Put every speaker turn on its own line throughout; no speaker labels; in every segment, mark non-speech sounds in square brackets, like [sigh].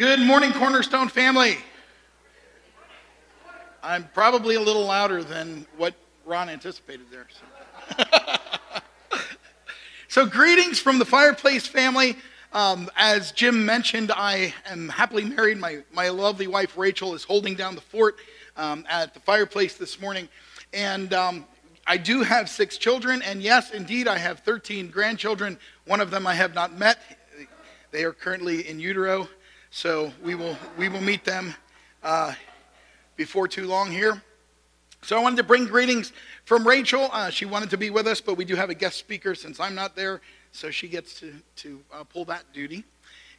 Good morning, Cornerstone family. I'm probably a little louder than what Ron anticipated there. So, [laughs] so greetings from the Fireplace family. Um, as Jim mentioned, I am happily married. My, my lovely wife Rachel is holding down the fort um, at the fireplace this morning. And um, I do have six children, and yes, indeed, I have 13 grandchildren. One of them I have not met. They are currently in utero, so we will, we will meet them uh, before too long here. So I wanted to bring greetings from Rachel. Uh, she wanted to be with us, but we do have a guest speaker since I'm not there, so she gets to, to uh, pull that duty.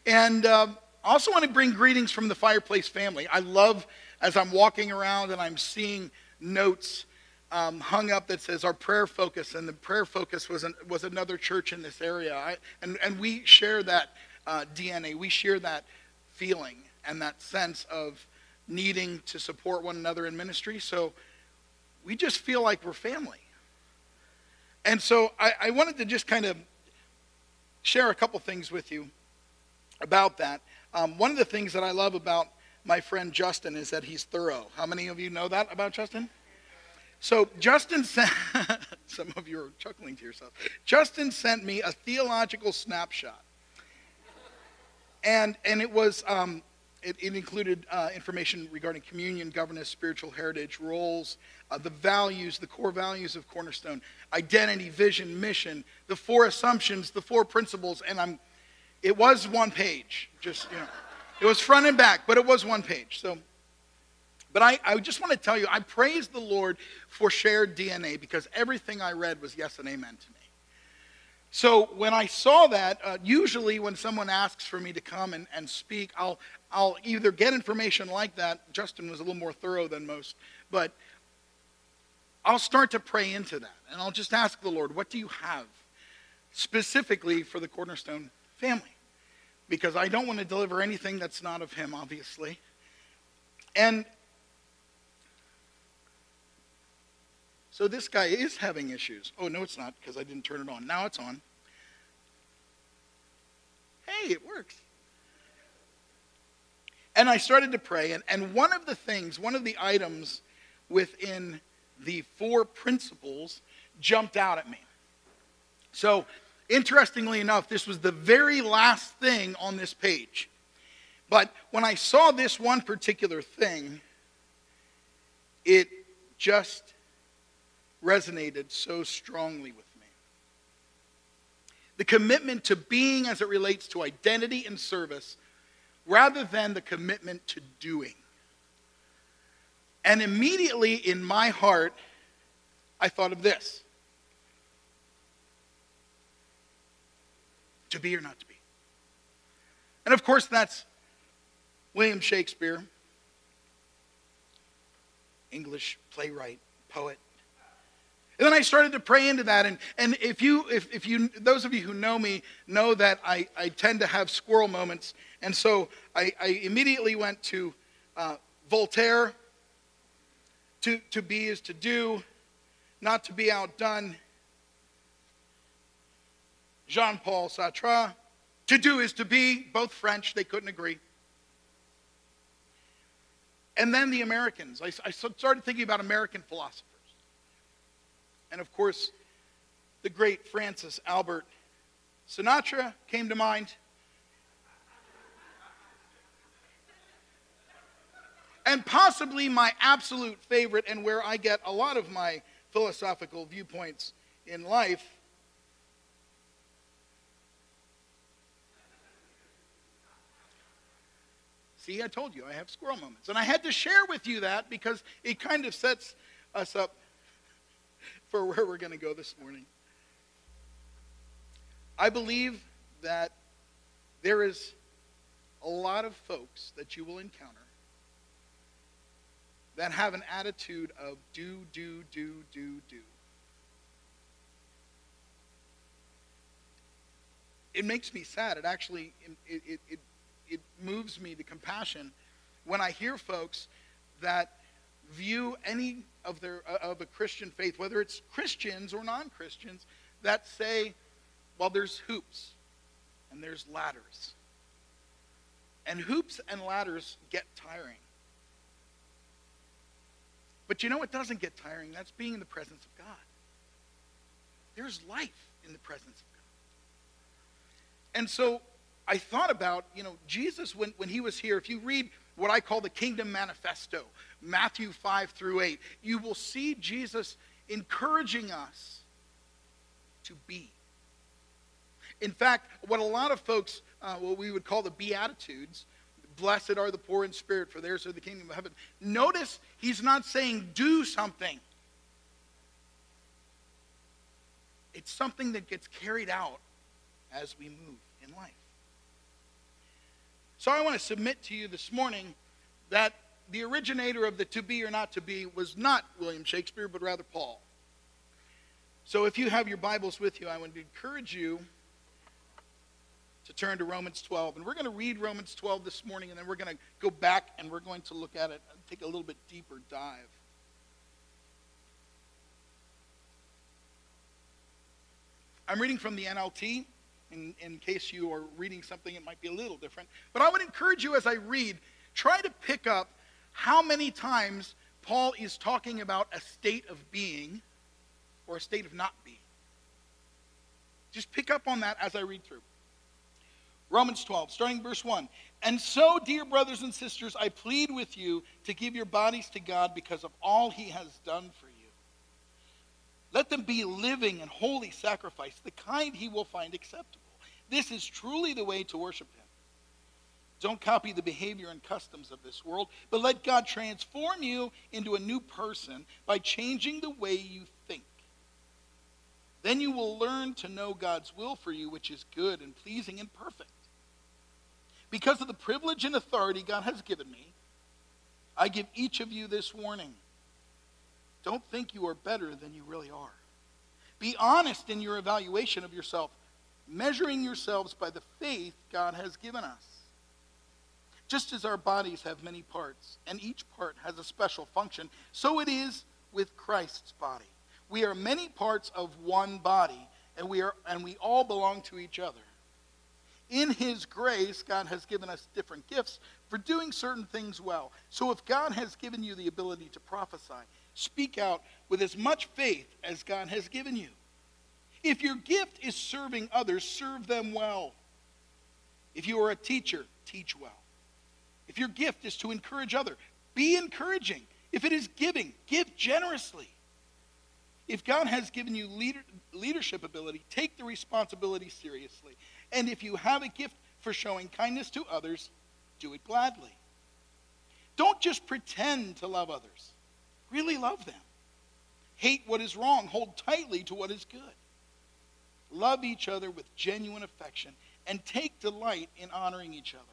And uh, also want to bring greetings from the Fireplace family. I love as I'm walking around and I'm seeing notes um, hung up that says our prayer focus, and the prayer focus was, an, was another church in this area. I, and, and we share that uh, DNA. We share that feeling and that sense of needing to support one another in ministry. So we just feel like we're family. And so I, I wanted to just kind of share a couple things with you about that. Um, one of the things that I love about my friend Justin is that he's thorough. How many of you know that about Justin? So Justin sent, [laughs] some of you are chuckling to yourself. Justin sent me a theological snapshot and and it was um, it, it, included uh, information regarding communion, governance, spiritual heritage, roles, uh, the values, the core values of Cornerstone, identity, vision, mission, the four assumptions, the four principles, and I'm. It was one page, just you know, it was front and back, but it was one page. So, but I, I just want to tell you, I praise the Lord for shared DNA because everything I read was yes and amen to me. So when I saw that, uh, usually when someone asks for me to come and, and speak, I'll, I'll either get information like that. Justin was a little more thorough than most, but I'll start to pray into that. And I'll just ask the Lord, what do you have specifically for the Cornerstone family? Because I don't want to deliver anything that's not of Him, obviously. And So this guy is having issues. Oh, no, it's not because I didn't turn it on. Now it's on. Hey, it works. And I started to pray, and, and one of the things, one of the items within the four principles jumped out at me. So, interestingly enough, this was the very last thing on this page. But when I saw this one particular thing, it just resonated so strongly with me. The commitment to being as it relates to identity and service rather than the commitment to doing. And immediately in my heart, I thought of this to be or not to be. And of course, that's William Shakespeare, English playwright, poet, and then I started to pray into that. And, and if you, if, if you, those of you who know me know that I, I tend to have squirrel moments. And so I, I immediately went to uh, Voltaire. To, to be is to do, not to be outdone. Jean Paul Sartre. To do is to be, both French, they couldn't agree. And then the Americans. I, I started thinking about American philosophy. And of course, the great Francis Albert Sinatra came to mind. And possibly my absolute favorite, and where I get a lot of my philosophical viewpoints in life. See, I told you I have squirrel moments. And I had to share with you that because it kind of sets us up for where we're going to go this morning. I believe that there is a lot of folks that you will encounter that have an attitude of do, do, do, do, do. It makes me sad. It actually it, it, it, it moves me to compassion when I hear folks that view any of, their, uh, of a Christian faith, whether it's Christians or non Christians, that say, well, there's hoops and there's ladders. And hoops and ladders get tiring. But you know what doesn't get tiring? That's being in the presence of God. There's life in the presence of God. And so I thought about, you know, Jesus, when, when he was here, if you read what I call the Kingdom Manifesto, Matthew 5 through 8, you will see Jesus encouraging us to be. In fact, what a lot of folks, uh, what we would call the Beatitudes, Blessed are the poor in spirit, for theirs are the kingdom of heaven. Notice he's not saying do something. It's something that gets carried out as we move in life. So I want to submit to you this morning that the originator of the to be or not to be was not William Shakespeare, but rather Paul. So if you have your Bibles with you, I want to encourage you to turn to Romans 12. And we're going to read Romans 12 this morning, and then we're going to go back and we're going to look at it and take a little bit deeper dive. I'm reading from the NLT. In, in case you are reading something, it might be a little different. But I would encourage you as I read, try to pick up how many times Paul is talking about a state of being or a state of not being. Just pick up on that as I read through. Romans 12, starting verse 1. And so, dear brothers and sisters, I plead with you to give your bodies to God because of all he has done for you. Let them be living and holy sacrifice, the kind he will find acceptable. This is truly the way to worship him. Don't copy the behavior and customs of this world, but let God transform you into a new person by changing the way you think. Then you will learn to know God's will for you, which is good and pleasing and perfect. Because of the privilege and authority God has given me, I give each of you this warning. Don't think you are better than you really are. Be honest in your evaluation of yourself, measuring yourselves by the faith God has given us. Just as our bodies have many parts, and each part has a special function, so it is with Christ's body. We are many parts of one body, and we, are, and we all belong to each other in His grace, God has given us different gifts for doing certain things well. So if God has given you the ability to prophesy, speak out with as much faith as God has given you. If your gift is serving others, serve them well. If you are a teacher, teach well. If your gift is to encourage others, be encouraging. If it is giving, give generously. If God has given you leader, leadership ability, take the responsibility seriously. And if you have a gift for showing kindness to others, do it gladly. Don't just pretend to love others, really love them. Hate what is wrong, hold tightly to what is good. Love each other with genuine affection and take delight in honoring each other.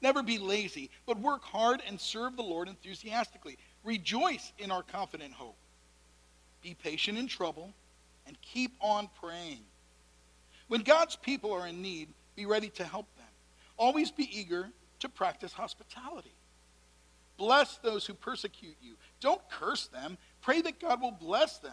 Never be lazy, but work hard and serve the Lord enthusiastically. Rejoice in our confident hope. Be patient in trouble and keep on praying. When God's people are in need, be ready to help them. Always be eager to practice hospitality. Bless those who persecute you. Don't curse them. Pray that God will bless them.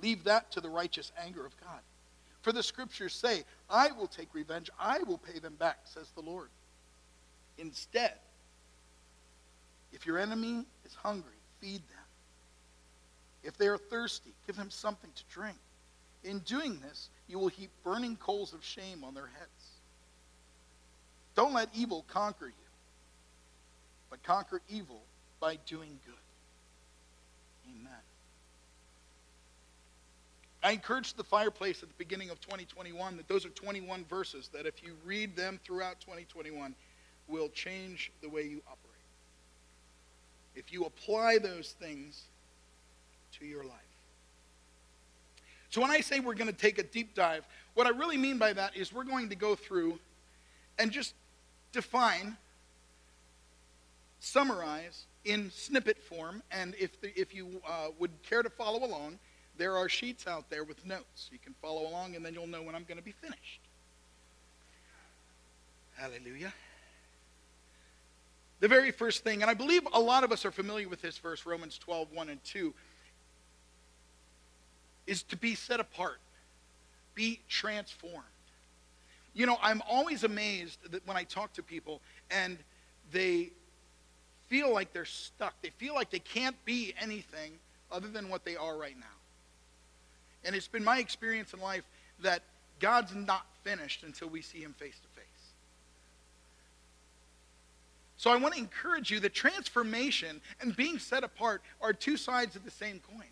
Leave that to the righteous anger of God. For the scriptures say, I will take revenge, I will pay them back, says the Lord. Instead, if your enemy is hungry, feed them. If they are thirsty, give them something to drink. In doing this, you will heap burning coals of shame on their heads. Don't let evil conquer you, but conquer evil by doing good. Amen. I encouraged the fireplace at the beginning of 2021 that those are 21 verses that if you read them throughout 2021 will change the way you operate. If you apply those things to your life. So when I say we're going to take a deep dive, what I really mean by that is we're going to go through and just define summarize in snippet form. And if, the, if you uh, would care to follow along, there are sheets out there with notes. You can follow along, and then you'll know when I'm going to be finished. Hallelujah. The very first thing, and I believe a lot of us are familiar with this verse, Romans 12, 1 and 2, is to be set apart, be transformed. You know, I'm always amazed that when I talk to people and they feel like they're stuck, they feel like they can't be anything other than what they are right now. And it's been my experience in life that God's not finished until we see him face to face. So I want to encourage you that transformation and being set apart are two sides of the same coin.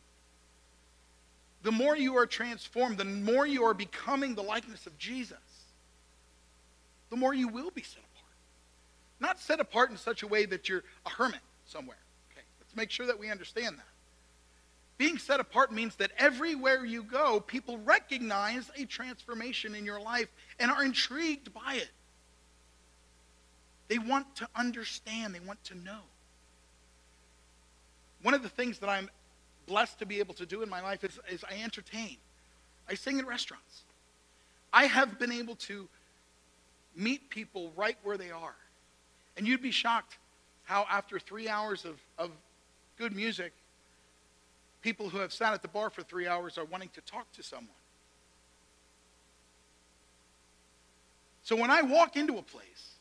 The more you are transformed, the more you are becoming the likeness of Jesus, the more you will be set apart. Not set apart in such a way that you're a hermit somewhere. Okay, let's make sure that we understand that. Being set apart means that everywhere you go, people recognize a transformation in your life and are intrigued by it. They want to understand, they want to know. One of the things that I'm blessed to be able to do in my life is, is I entertain. I sing in restaurants. I have been able to meet people right where they are. And you'd be shocked how, after three hours of, of good music, people who have sat at the bar for three hours are wanting to talk to someone. So when I walk into a place,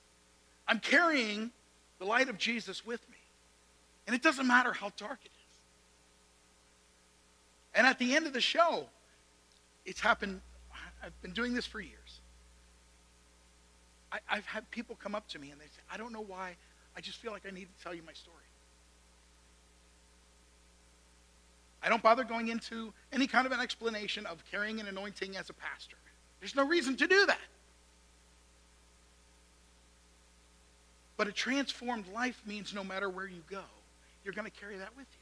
I'm carrying the light of Jesus with me. And it doesn't matter how dark it is. And at the end of the show, it's happened, I've been doing this for years. I, have had people come up to me and they say, I don't know why, I just feel like I need to tell you my story. I don't bother going into any kind of an explanation of carrying an anointing as a pastor. There's no reason to do that. But a transformed life means no matter where you go, you're going to carry that with you.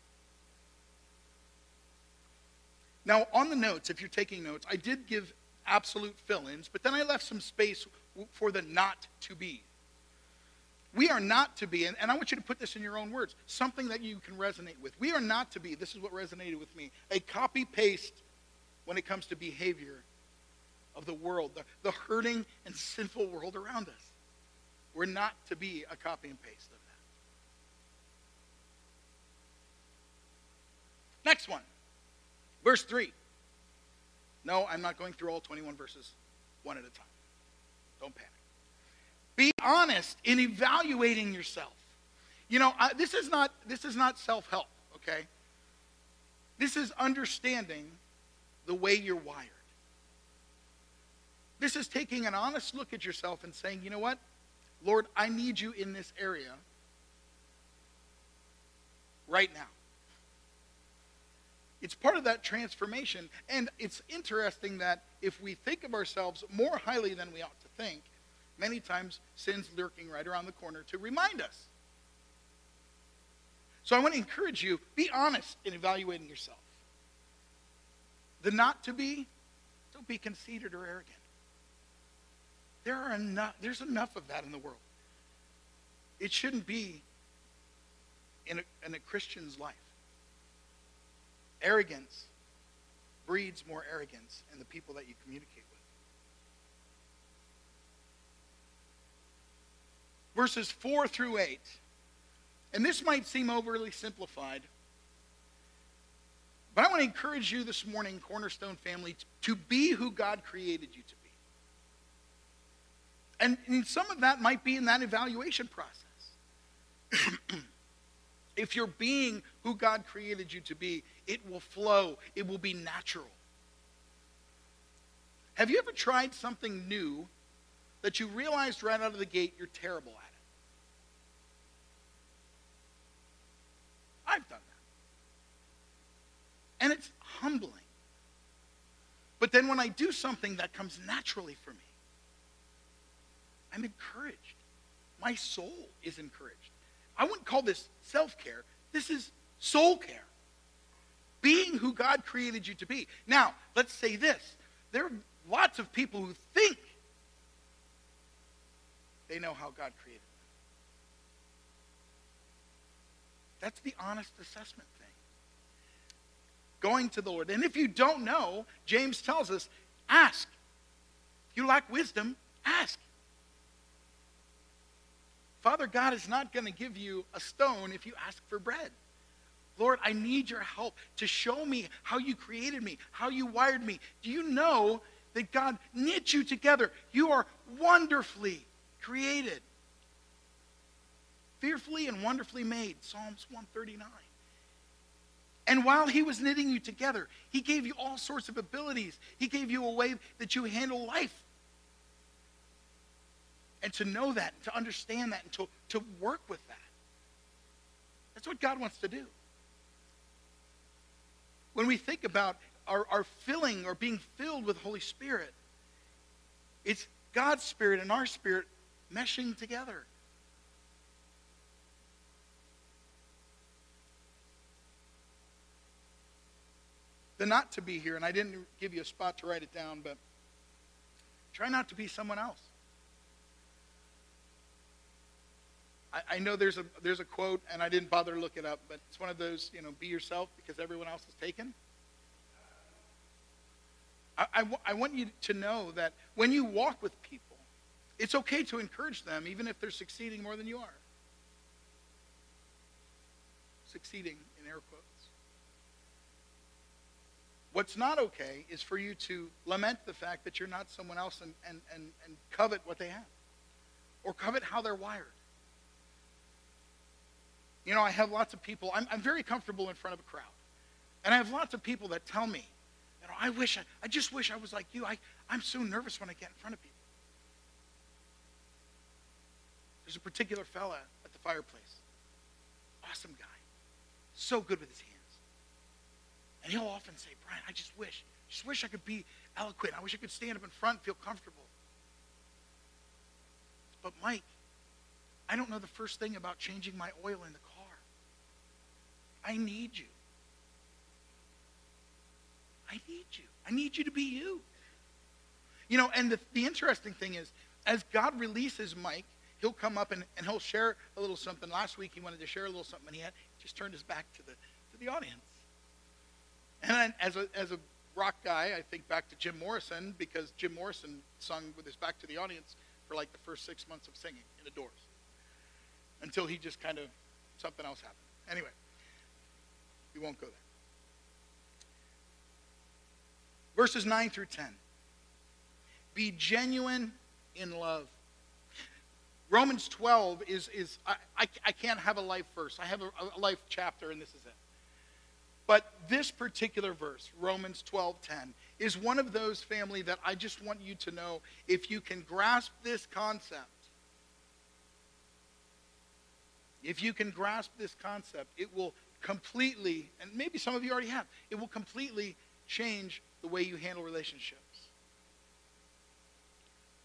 Now, on the notes, if you're taking notes, I did give absolute fill ins, but then I left some space for the not to be. We are not to be, and, I want you to put this in your own words, something that you can resonate with. We are not to be, this is what resonated with me, a copy paste when it comes to behavior of the world, the, the hurting and sinful world around us. We're not to be a copy and paste of that. Next one, verse 3. No, I'm not going through all 21 verses one at a time. Don't panic. Be honest in evaluating yourself. You know, I, this is not this is not self-help, okay? This is understanding the way you're wired. This is taking an honest look at yourself and saying, you know what? Lord, I need you in this area right now. It's part of that transformation. And it's interesting that if we think of ourselves more highly than we ought to think, many times sin's lurking right around the corner to remind us. So I want to encourage you be honest in evaluating yourself. The not to be, don't be conceited or arrogant. There are enough, there's enough of that in the world. It shouldn't be in a, in a Christian's life. Arrogance breeds more arrogance in the people that you communicate with. Verses 4 through 8. And this might seem overly simplified, but I want to encourage you this morning, Cornerstone family, to be who God created you to be. And, and some of that might be in that evaluation process. [clears throat] if you're being who God created you to be, it will flow, it will be natural. Have you ever tried something new that you realized right out of the gate you're terrible at it? I've done that. And it's humbling. But then when I do something that comes naturally for me, I'm encouraged. My soul is encouraged. I wouldn't call this self care, this is soul care. Being who God created you to be. Now, let's say this there are lots of people who think they know how God created them. That's the honest assessment thing. Going to the Lord. And if you don't know, James tells us ask. If you lack wisdom, ask. Father God is not going to give you a stone if you ask for bread. Lord, I need your help to show me how you created me, how you wired me. Do you know that God knit you together? You are wonderfully created, fearfully and wonderfully made. Psalms 139. And while he was knitting you together, he gave you all sorts of abilities. He gave you a way that you handle life. And to know that, to understand that, and to, to work with that. That's what God wants to do. When we think about our, our filling or being filled with Holy Spirit, it's God's Spirit and our spirit meshing together. The not to be here, and I didn't give you a spot to write it down, but try not to be someone else. I, know there's a, there's a quote, and I didn't bother to look it up, but it's one of those, you know, be yourself because everyone else is taken. I, I, I want you to know that when you walk with people, it's okay to encourage them, even if they're succeeding more than you are. Succeeding in air quotes. What's not okay is for you to lament the fact that you're not someone else and, and, and, and covet what they have or covet how they're wired. You know, I have lots of people, I'm, I'm very comfortable in front of a crowd. And I have lots of people that tell me, you know, I wish, I, I just wish I was like you. I, I'm so nervous when I get in front of people. There's a particular fella at the fireplace. Awesome guy. So good with his hands. And he'll often say, Bryan, I just wish, just wish I could be eloquent. I wish I could stand up in front and feel comfortable. But Mike, I don't know the first thing about changing my oil in the car. I need you. I need you. I need you to be you. You know, and the, the interesting thing is, as God releases Mike, he'll come up and, and he'll share a little something. Last week he wanted to share a little something, and he had just turned his back to the to the audience. And as a as a rock guy, I think back to Jim Morrison because Jim Morrison sung with his back to the audience for like the first six months of singing in the doors. Until he just kind of something else happened. Anyway, we won't go there. Verses 9 through 10. Be genuine in love. Romans 12 is, is I, I, I can't have a life verse. I have a, a life chapter, and this is it. But this particular verse, Romans 12:10, is one of those family that I just want you to know if you can grasp this concept. If you can grasp this concept, it will completely, and maybe some of you already have, it will completely change the way you handle relationships.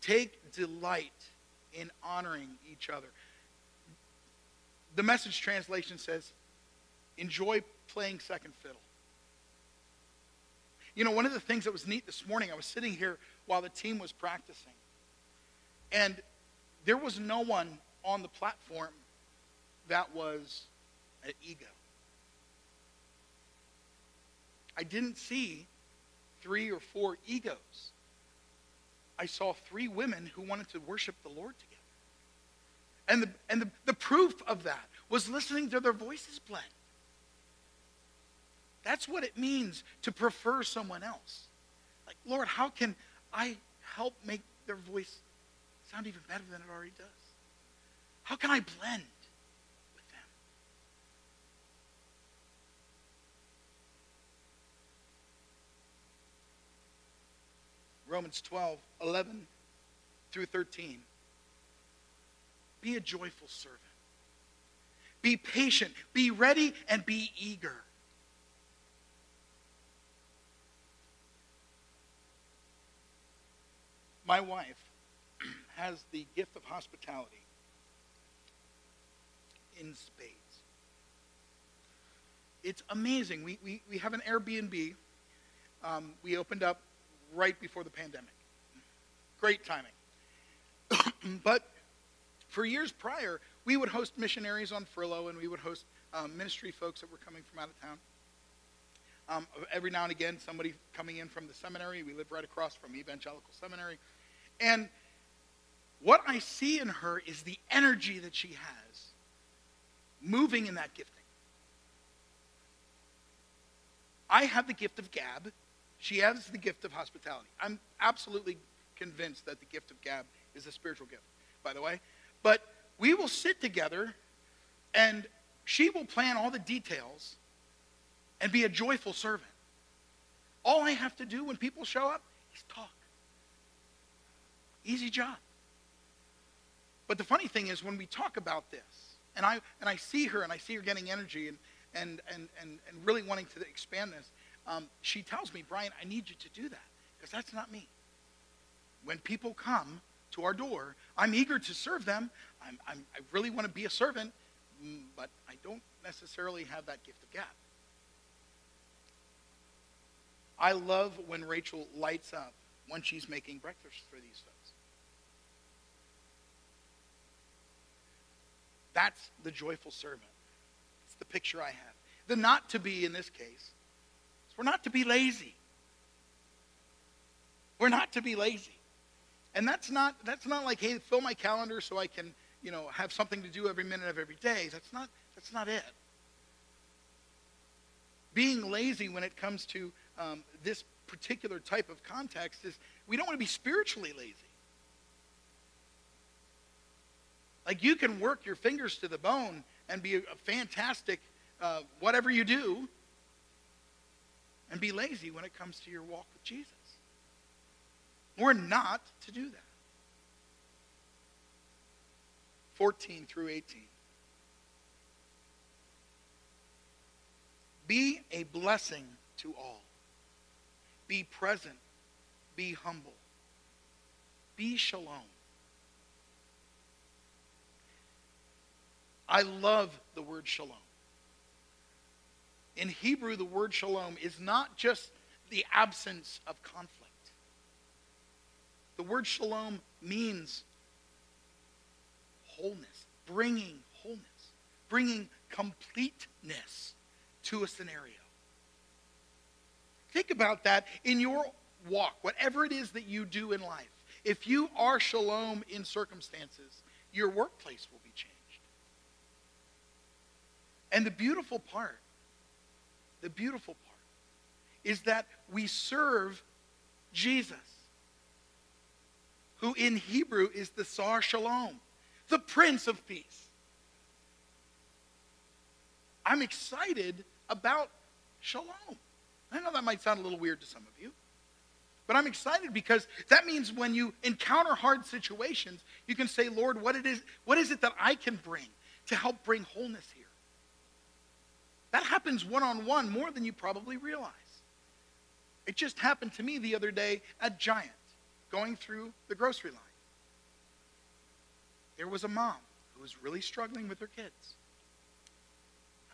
Take delight in honoring each other. The message translation says, enjoy playing second fiddle. You know, one of the things that was neat this morning, I was sitting here while the team was practicing, and there was no one on the platform that was an ego. I didn't see three or four egos. I saw three women who wanted to worship the Lord together. And the, and the, the proof of that was listening to their voices blend. That's what it means to prefer someone else. Like, Lord, how can I help make their voice sound even better than it already does? How can I blend? With them? Romans 12, 11 through 13. Be a joyful servant. Be patient. Be ready and be eager. My wife [clears throat] has the gift of hospitality in spades. It's amazing. We, we, we have an Airbnb. Um, we opened up right before the pandemic. Great timing. [clears throat] but for years prior, we would host missionaries on furlough and we would host um, ministry folks that were coming from out of town. Um, every now and again, somebody coming in from the seminary. We live right across from Evangelical Seminary. And what I see in her is the energy that she has moving in that gifting. I have the gift of gab. She has the gift of hospitality. I'm absolutely convinced that the gift of gab is a spiritual gift, by the way. But we will sit together and she will plan all the details and be a joyful servant. All I have to do when people show up is talk. Easy job. But the funny thing is when we talk about this, and I and I see her and I see her getting energy and and and and, and really wanting to expand this, um, she tells me, Bryan, I need you to do that because that's not me. When people come to our door, I'm eager to serve them. I'm, I'm, i really want to be a servant, mm, but I don't necessarily have that gift of gab. I love when Rachel lights up when she's making breakfast for these folks. That's the joyful servant. It's the picture I have. The not to be in this case is we're not to be lazy. We're not to be lazy. And that's not that's not like, hey, fill my calendar so I can, you know, have something to do every minute of every day. That's not that's not it. Being lazy when it comes to um, this particular type of context is we don't want to be spiritually lazy. Like you can work your fingers to the bone and be a, fantastic uh, whatever you do, and be lazy when it comes to your walk with Jesus. We're not to do that. 14 through 18. Be a blessing to all. Be present. Be humble. Be shalom. I love the word shalom in Hebrew, the word shalom is not just the absence of conflict. The word shalom means wholeness, bringing wholeness, bringing completeness to a scenario. Think about that in your walk, whatever it is that you do in life. If you are shalom in circumstances, your workplace will be changed. And the beautiful part the beautiful part is that we serve Jesus, who in Hebrew is the Sar Shalom, the Prince of Peace. I'm excited about shalom. I know that might sound a little weird to some of you, but I'm excited because that means when you encounter hard situations, you can say, Lord, what, it is, what is it that I can bring to help bring wholeness here? That happens one on one more than you probably realize. It just happened to me the other day at Giant, going through the grocery line. There was a mom who was really struggling with her kids.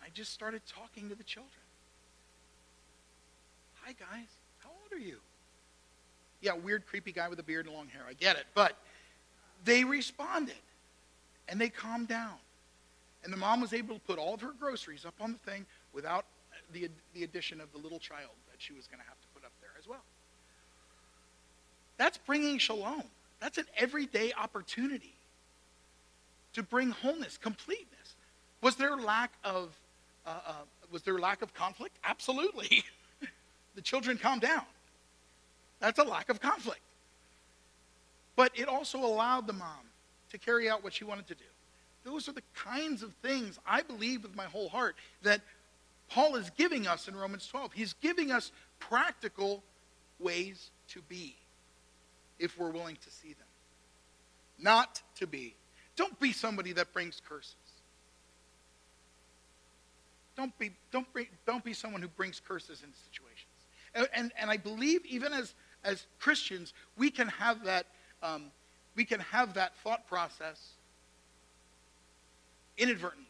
I just started talking to the children. Hi, guys. How old are you? Yeah, weird, creepy guy with a beard and long hair. I get it. But they responded and they calmed down. And the mom was able to put all of her groceries up on the thing without the, the addition of the little child that she was going to have to put up there as well. That's bringing shalom. That's an everyday opportunity to bring wholeness, completeness. Was there lack of uh, uh, was there lack of conflict? Absolutely. [laughs] the children calmed down. That's a lack of conflict. But it also allowed the mom to carry out what she wanted to do. Those are the kinds of things I believe with my whole heart that Paul is giving us in Romans 12. He's giving us practical ways to be if we're willing to see them. Not to be. Don't be somebody that brings curses. Don't be, don't, bring, don't be someone who brings curses into situations. And, and, and I believe even as, as Christians, we can have that, um, we can have that thought process inadvertently.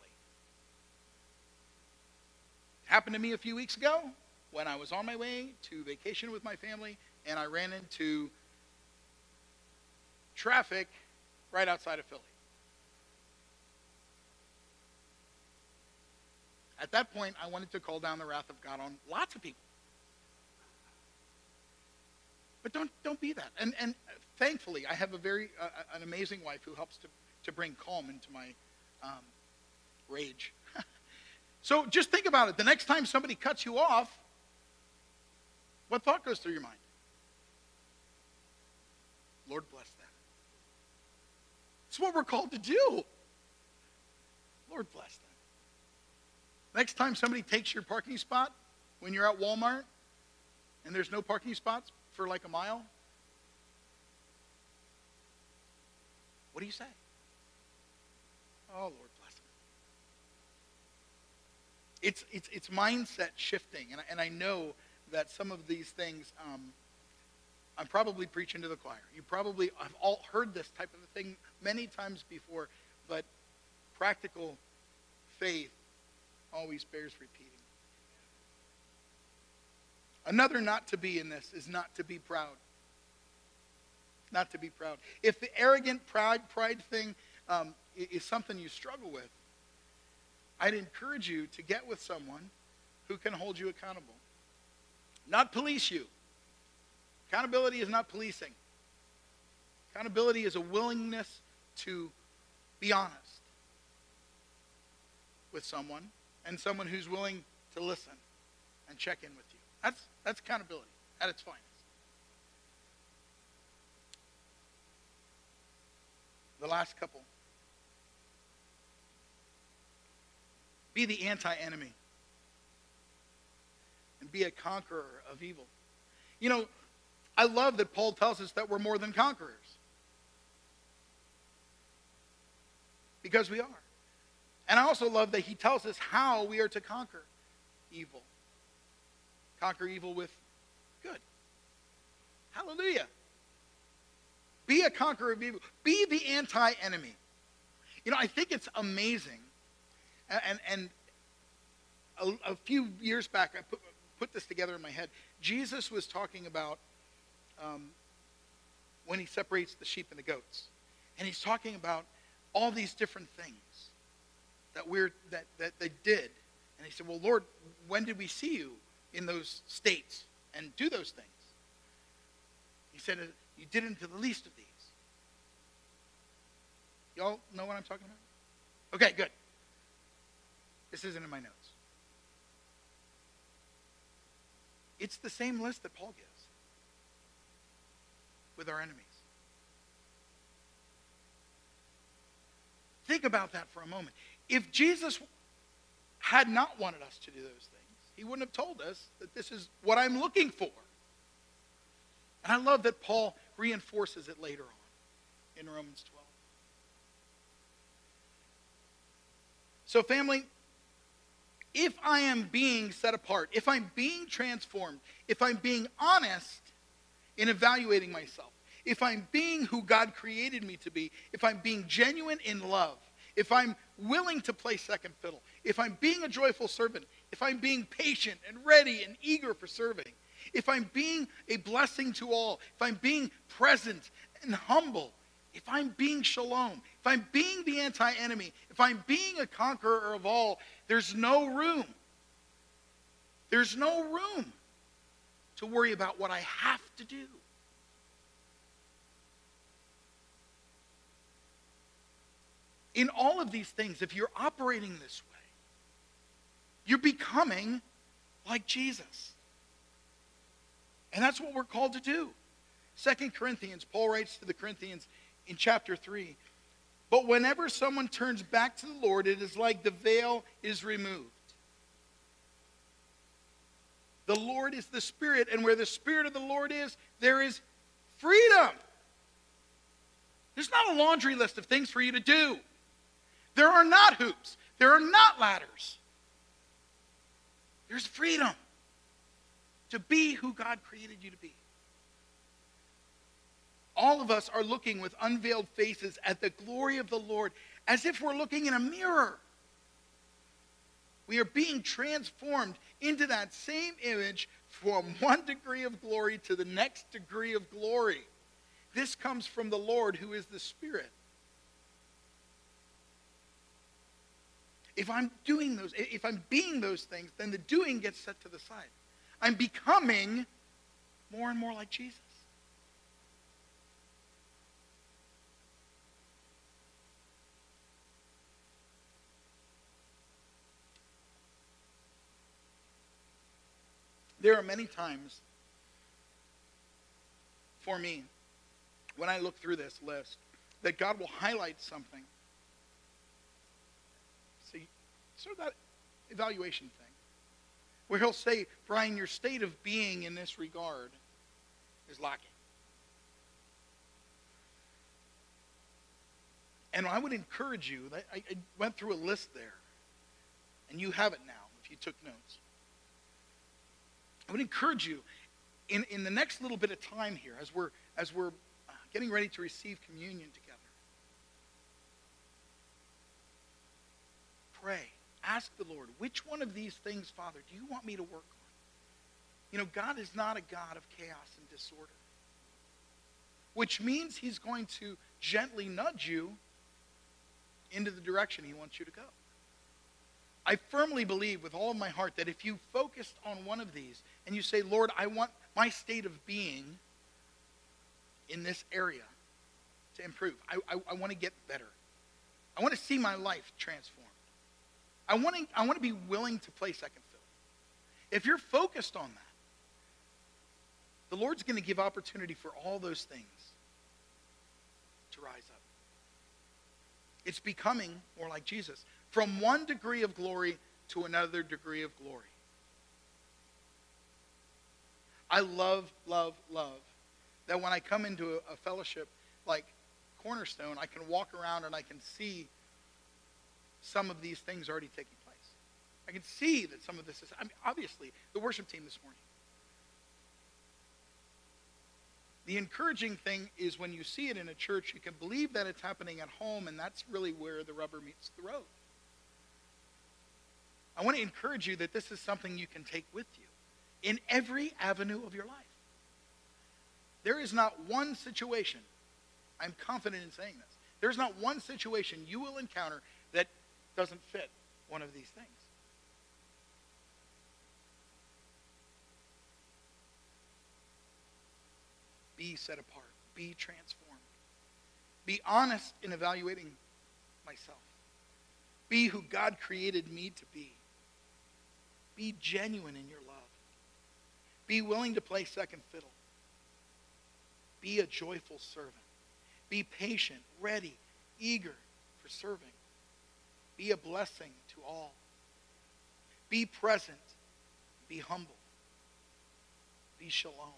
It happened to me a few weeks ago when I was on my way to vacation with my family and I ran into traffic right outside of Philly. At that point, I wanted to call down the wrath of God on lots of people. But don't, don't be that. And, and thankfully, I have a very, uh, an amazing wife who helps to, to bring calm into my um, rage. [laughs] so just think about it. The next time somebody cuts you off, what thought goes through your mind? Lord bless them. It's what we're called to do. Lord bless them. Next time somebody takes your parking spot when you're at Walmart and there's no parking spots for like a mile, what do you say? Oh, Lord bless them. It's, it's, it's mindset shifting, and, and I know that some of these things, um, I'm probably preaching to the choir. You probably have all heard this type of thing many times before, but practical faith always bears repeating. Another not to be in this is not to be proud. Not to be proud. If the arrogant pride, pride thing um, is something you struggle with, I'd encourage you to get with someone who can hold you accountable. Not police you. Accountability is not policing. Accountability is a willingness to be honest with someone and someone who's willing to listen and check in with you. That's, that's accountability at its finest. The last couple. Be the anti enemy and be a conqueror of evil. You know, I love that Paul tells us that we're more than conquerors. Because we are. And I also love that he tells us how we are to conquer evil. Conquer evil with good. Hallelujah. Be a conqueror of evil. Be the anti enemy. You know, I think it's amazing. And, and a, a, few years back, I put, put this together in my head. Jesus was talking about um, when he separates the sheep and the goats. And he's talking about all these different things that we're that, that they did. And he said, Well, Lord, when did we see you in those states and do those things? He said, You did it to the least of these. Y'all know what I'm talking about? Okay, good. This isn't in my notes. It's the same list that Paul gives with our enemies. Think about that for a moment. If Jesus had not wanted us to do those things, he wouldn't have told us that this is what I'm looking for. And I love that Paul reinforces it later on in Romans 12. So, family, if I am being set apart, if I'm being transformed, if I'm being honest in evaluating myself, if I'm being who God created me to be, if I'm being genuine in love, if I'm willing to play second fiddle, if I'm being a joyful servant, if I'm being patient and ready and eager for serving, if I'm being a blessing to all, if I'm being present and humble, if I'm being shalom, if I'm being the anti enemy, if I'm being a conqueror of all, there's no room. There's no room to worry about what I have to do. In all of these things, if you're operating this way, you're becoming like Jesus. And that's what we're called to do. Second Corinthians, Paul writes to the Corinthians in chapter 3 But whenever someone turns back to the Lord, it is like the veil is removed. The Lord is the Spirit, and where the Spirit of the Lord is, there is freedom. There's not a laundry list of things for you to do. There are not hoops. There are not ladders. There's freedom to be who God created you to be. All of us are looking with unveiled faces at the glory of the Lord as if we're looking in a mirror. We are being transformed into that same image from [laughs] one degree of glory to the next degree of glory. This comes from the Lord who is the Spirit. If I'm doing those, if I'm being those things, then the doing gets set to the side. I'm becoming more and more like Jesus. There are many times for me when I look through this list that God will highlight something. See, sort of that evaluation thing. Where he'll say, Bryan, your state of being in this regard is lacking. And I would encourage you, I, I went through a list there, and you have it now if you took notes. I would encourage you in, in the next little bit of time here, as we're, as we're uh, getting ready to receive communion together, pray. Ask the Lord, which one of these things, Father, do you want me to work on? You know, God is not a God of chaos and disorder, which means He's going to gently nudge you into the direction He wants you to go. I firmly believe with all of my heart that if you focused on one of these and you say, Lord, I want my state of being in this area to improve, I, I, I want to get better. I want to see my life transformed. I want to, I want to be willing to play second fiddle. If you're focused on that, the Lord's going to give opportunity for all those things to rise up. It's becoming more like Jesus from one degree of glory to another degree of glory. I love, love, love that when I come into a, a fellowship like Cornerstone, I can walk around and I can see some of these things already taking place. I can see that some of this is, I mean, obviously, the worship team this morning. The encouraging thing is when you see it in a church, you can believe that it's happening at home, and that's really where the rubber meets the road. I want to encourage you that this is something you can take with you in every avenue of your life. There is not one situation, I'm confident in saying this, there's not one situation you will encounter doesn't fit one of these things. Be set apart, be transformed, be honest in evaluating myself, be who God created me to be. Be genuine in your love. Be willing to play second fiddle. Be a joyful servant. Be patient, ready, eager for serving. Be a blessing to all. Be present. Be humble. Be shalom.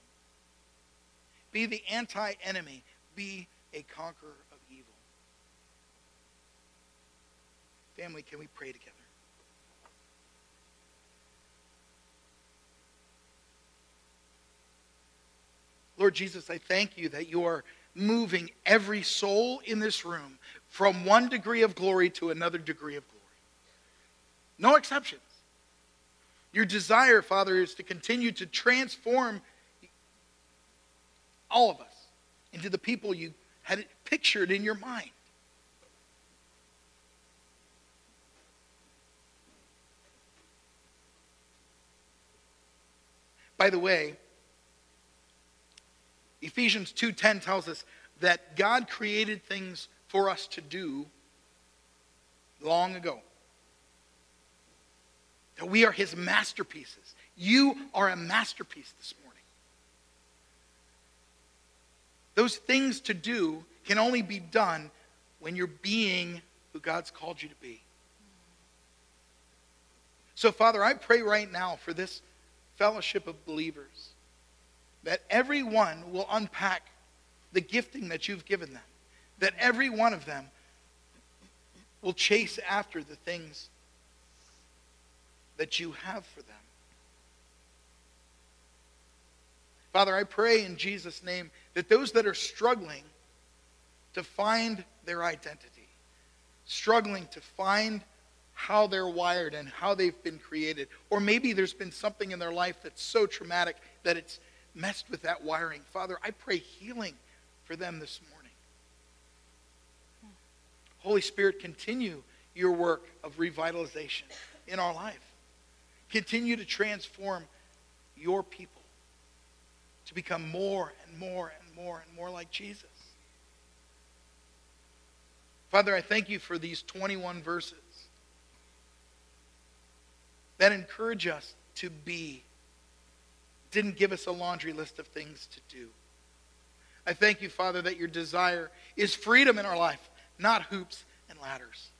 Be the anti enemy. Be a conqueror of evil. Family, can we pray together? Lord Jesus, I thank you that you are moving every soul in this room from one degree of glory to another degree of glory. No exceptions. Your desire, Father, is to continue to transform all of us into the people you had pictured in your mind. By the way, Ephesians 2:10 tells us that God created things for us to do long ago. That we are his masterpieces. You are a masterpiece this morning. Those things to do can only be done when you're being who God's called you to be. So, Father, I pray right now for this fellowship of believers that everyone will unpack the gifting that you've given them, that every one of them will chase after the things that you have for them. Father, I pray in Jesus' name that those that are struggling to find their identity, struggling to find how they're wired and how they've been created, or maybe there's been something in their life that's so traumatic that it's messed with that wiring. Father, I pray healing for them this morning. Holy Spirit, continue your work of revitalization in our life. Continue to transform your people to become more and more and more and more like Jesus. Father, I thank you for these 21 verses that encourage us to be. Didn't give us a laundry list of things to do. I thank you, Father, that your desire is freedom in our life, not hoops and ladders.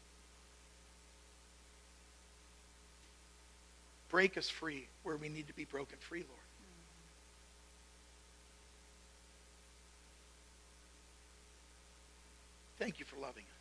Break us free where we need to be broken free, Lord. Thank you for loving us.